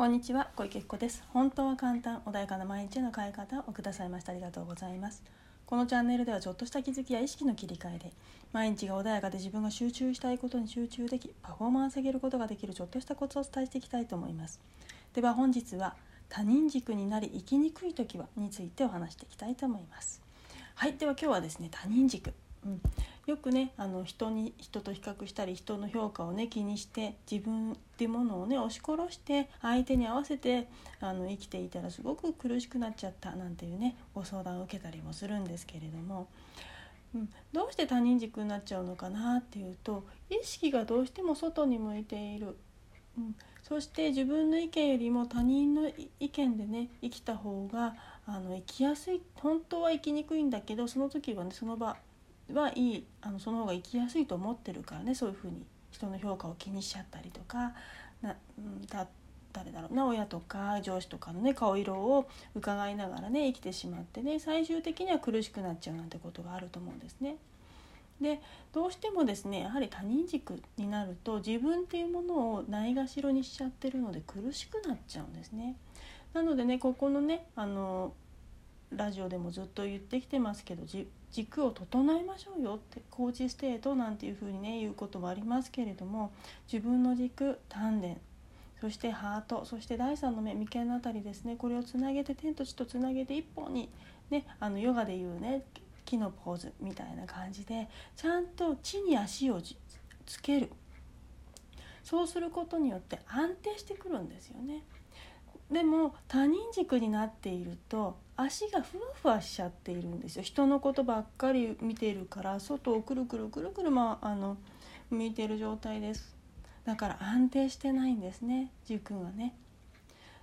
こんにちは小池子です。本当は簡単穏やかな毎日への変え方をくださいました。ありがとうございます。このチャンネルではちょっとした気づきや意識の切り替えで毎日が穏やかで自分が集中したいことに集中できパフォーマンス上げることができるちょっとしたコツをお伝えしていきたいと思います。では本日は他人軸になり生きにくい時はについてお話していきたいと思います。はいでは今日はですね他人軸。うん、よくねあの人に人と比較したり人の評価をね気にして自分っていうものをね押し殺して相手に合わせてあの生きていたらすごく苦しくなっちゃったなんていうねご相談を受けたりもするんですけれども、うん、どうして他人軸になっちゃうのかなっていうと意識がどうしても外に向いている。うん、そして自分の意見よりも他人の意見でね生きた方があの生きやすい本当は生きにくいんだけどその時はねその場はいいあのその方が生きやすいと思ってるからねそういうふうに人の評価を気にしちゃったりとかな、うん、だ誰だろうな親とか上司とかのね顔色を伺いながらね生きてしまってね最終的には苦しくなっちゃうなんてことがあると思うんですね。でどうしてもですねやはり他人軸になると自分っていうものをないがしろにしちゃってるので苦しくなっちゃうんですね。なのでねここのねあのラジオでもずっと言ってきてますけど軸を整えましょうよってコーチステートなんていうふうにね言うこともありますけれども自分の軸丹田そしてハートそして第三の目眉間のあたりですねこれをつなげて天と地とつなげて一本にねあのヨガでいうね木のポーズみたいな感じでちゃんと地に足をつけるそうすることによって安定してくるんですよね。でも他人軸になっていると足がふわふわしちゃっているんですよ。人のことばっかり見ているから外をくるくるくるくる、まあ、あの向いている状態です。だから安定してないんですね軸がね。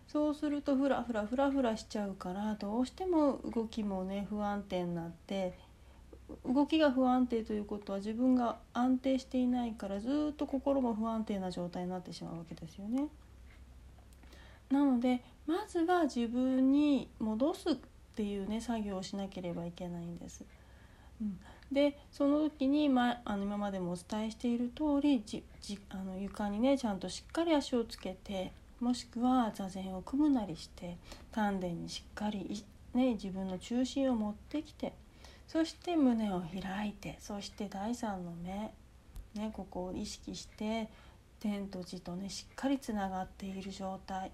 そうするとふらふらふらふらしちゃうからどうしても動きもね不安定になって動きが不安定ということは自分が安定していないからずっと心も不安定な状態になってしまうわけですよね。なのでまずは自分に戻すっていうね作業をしなければいけないんです。うん、でその時に、ま、あの今までもお伝えしている通りじじあの床にねちゃんとしっかり足をつけてもしくは座禅を組むなりして丹田にしっかり、ね、自分の中心を持ってきてそして胸を開いてそして第三の目、ね、ここを意識して天と地とねしっかりつながっている状態。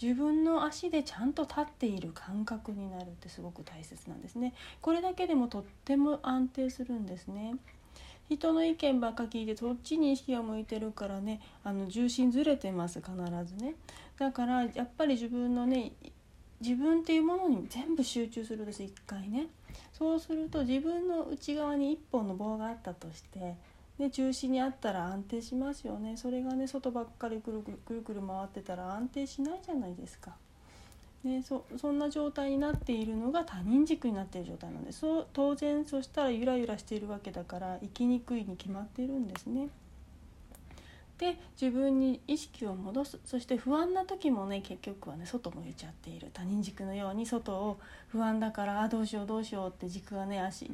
自分の足でちゃんと立っている感覚になるってすごく大切なんですね。これだけでもとっても安定するんですね。人の意見ばっか聞いてそっちに意識が向いてるからねあの重心ずれてます必ずね。だからやっぱり自分のね自分っていうものに全部集中するんです一回ね。そうすると自分の内側に一本の棒があったとしてで中心にあったら安定しますよねそれがね外ばっかりくるくるくるくる回ってたら安定しないじゃないですか。ね、そそんな状態になっているのが他人軸になっている状態なんですそう当然そしたらゆらゆらしているわけだから生きにくいに決まっているんですね。で自分に意識を戻すそして不安な時もね結局はね外向いちゃっている他人軸のように外を不安だからあどうしようどうしようって軸がね足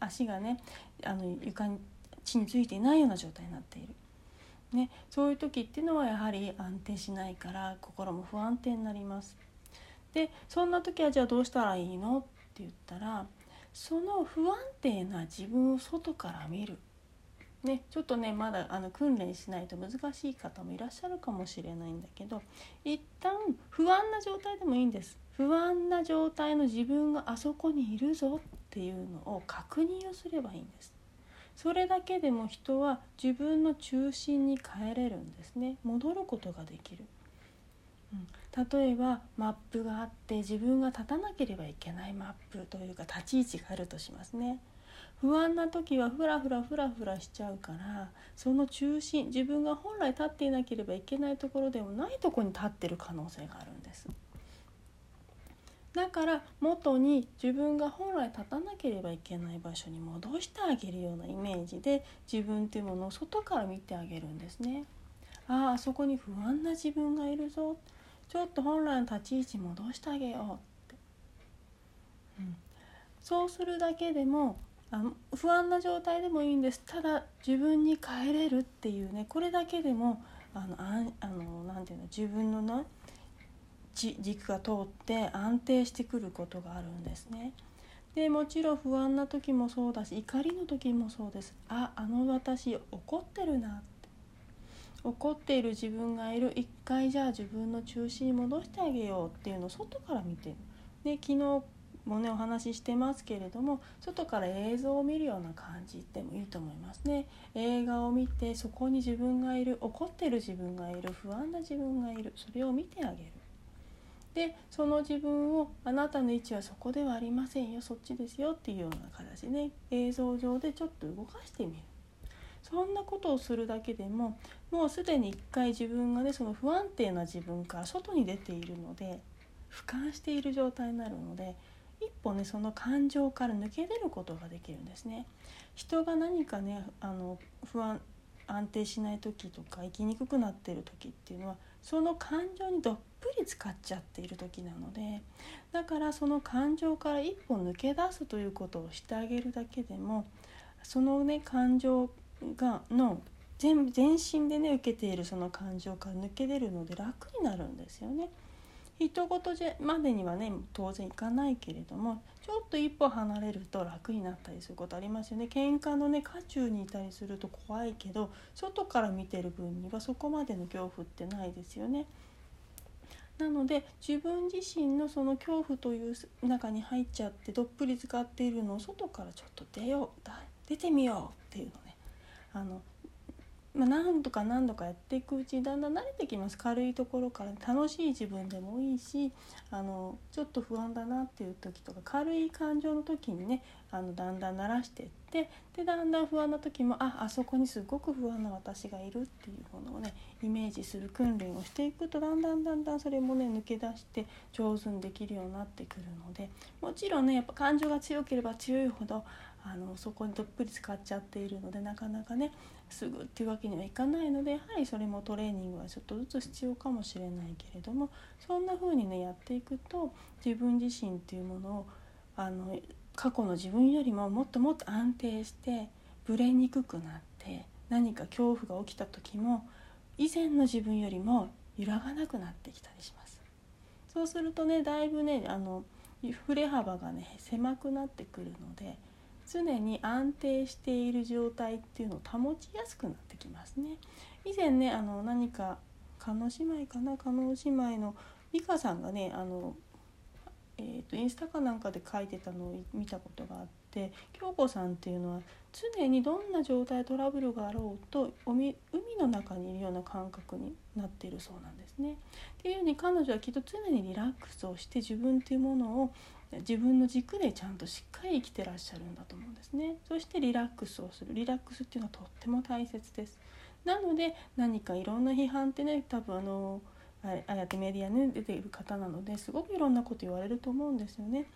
足がねあの床に地についていないような状態になっている。ね、そういう時っていうのはやはり安定しないから心も不安定になります。でそんな時はじゃあどうしたらいいのって言ったらその不安定な自分を外から見る。ね、ちょっとねまだあの訓練しないと難しい方もいらっしゃるかもしれないんだけど一旦不安な状態でもいいんです不安な状態の自分があそこにいるぞっていうのを確認をすればいいんですそれだけでも人は自分の中心に帰れるんですね。戻ることができる、うん、例えばマップがあって自分が立たなければいけないマップというか立ち位置があるとしますね。不安な時はふらふらふらふらしちゃうからその中心自分が本来立っていなければいけないところでもないとこに立ってる可能性があるんです。だから元に自分が本来立たなければいけない場所に戻してあげるようなイメージで自分っていうものを外から見てあげるんですね。ああそこに不安な自分がいるぞ。ちょっと本来の立ち位置戻してあげようって、うん、そうするだけでもあ不安な状態でもいいんです。ただ自分に帰れるっていうね。これだけでもあのああのなていうの自分のなち軸が通って安定してくることがあるんですね。でもちろん不安な時もそうだし怒りの時もそうです。ああの私怒ってるなって。怒っている自分がいる。一回じゃあ自分の中心に戻してあげようっていうのを外から見てで昨日もねお話ししてますけれども外から映像を見るような感じでもいいと思いますね。映画を見てそこに自分がいる。怒ってる自分がいる。不安な自分がいる。それを見てあげる。でその自分をあなたの位置はそこではありませんよそっちですよっていうような形でね映像上でちょっと動かしてみるそんなことをするだけでももうすでに一回自分がねその不安定な自分から外に出ているので俯瞰している状態になるので一歩ねその感情から抜け出ることができるんですね。人が何かねあの不安安定しない時とか生きにくくなっている時っていうのはその感情にどっぷり使っちゃっている時なのでだからその感情から一歩抜け出すということをしてあげるだけでもそのね感情がの全全身でね受けているその感情から抜け出るので楽になるんですよね。人事じゃまでにはね当然いかないけれどもちょっと一歩離れると楽になったりすることありますよね喧嘩のね渦中にいたりすると怖いけど外から見てる分にはそこまでの恐怖ってないですよね。なので自分自身のその恐怖という中に入っちゃってどっぷり使っているのを外からちょっと出よう出てみようっていうのねあのまあ、何度か何度かやっていくうちにだんだん慣れてきます。軽いところから楽しい自分でもいいしあのちょっと不安だなっていう時とか軽い感情の時にねあのだんだん慣らしていってでだんだん不安な時もああそこにすごく不安な私がいるっていうものをねイメージする訓練をしていくとだんだんだんだんそれもね抜け出して上手にできるようになってくるのでもちろんねやっぱ感情が強ければ強いほどあのそこにどっぷり使っちゃっているのでなかなかねすぐっていうわけにはいかないのでやはりそれもトレーニングはちょっとずつ必要かもしれないけれどもそんな風にねやっていくと自分自身っていうものをあの過去の自分よりももっともっと安定してぶれにくくなって何か恐怖が起きた時も以前の自分よりも揺らがなくなってきたりします。そうするとねだいぶねあの振れ幅がね狭くなってくるので常に安定している状態っていうのを保ちやすくなってきますね。以前ねあの何か加納姉妹かな？加納姉妹の美香さんがねあの、えーと、インスタかなんかで書いてたのを見たことがあって京子さんっていうのは常にどんな状態トラブルがあろうと海の中にいるような感覚になっているそうなんですね。っていうように彼女はきっと常にリラックスをして自分っていうものを自分の軸でちゃんとしっかり生きてらっしゃるんだと思うんですね。そしてリラックスをする。リラックスっていうのはとっても大切です。なので何かいろんな批判ってね多分あのあやってメディアに出ている方なのですごくいろんなこと言われると思うんですよね。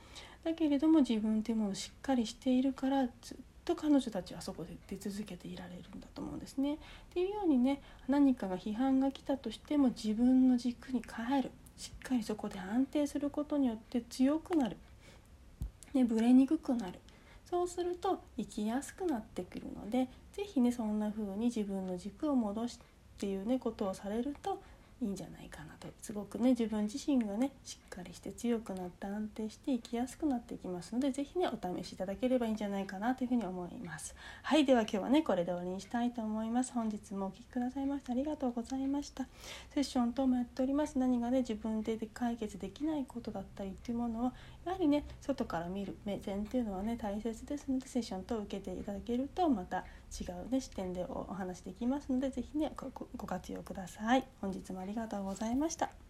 だけれども自分っていうものをしっかりしているからずっと彼女たちはそこで出続けていられるんだと思うんですね。っていうようにね何かが批判が来たとしても自分の軸に帰る。しっかりそこで安定することによって強くなる、ね、ぶれにくくなる。そうすると生きやすくなってくるので是非ねそんな風に自分の軸を戻すっていうねことをされるといいんじゃないかなと。すごくね自分自身がねしっかりして強くなって安定して生きやすくなっていきますので是非ねお試しいただければいいんじゃないかなというふうに思います。はいでは今日はねこれで終わりにしたいと思います。本日もお聴きくださいましてありがとうございました。セッション等もやっております。何がね自分で解決できないことだったりっていうものはやはりね外から見る目線っていうのはね大切ですのでセッション等を受けていただけるとまた違う、ね、視点でお話できますので是非ねご活用ください。本日もありがとうございました。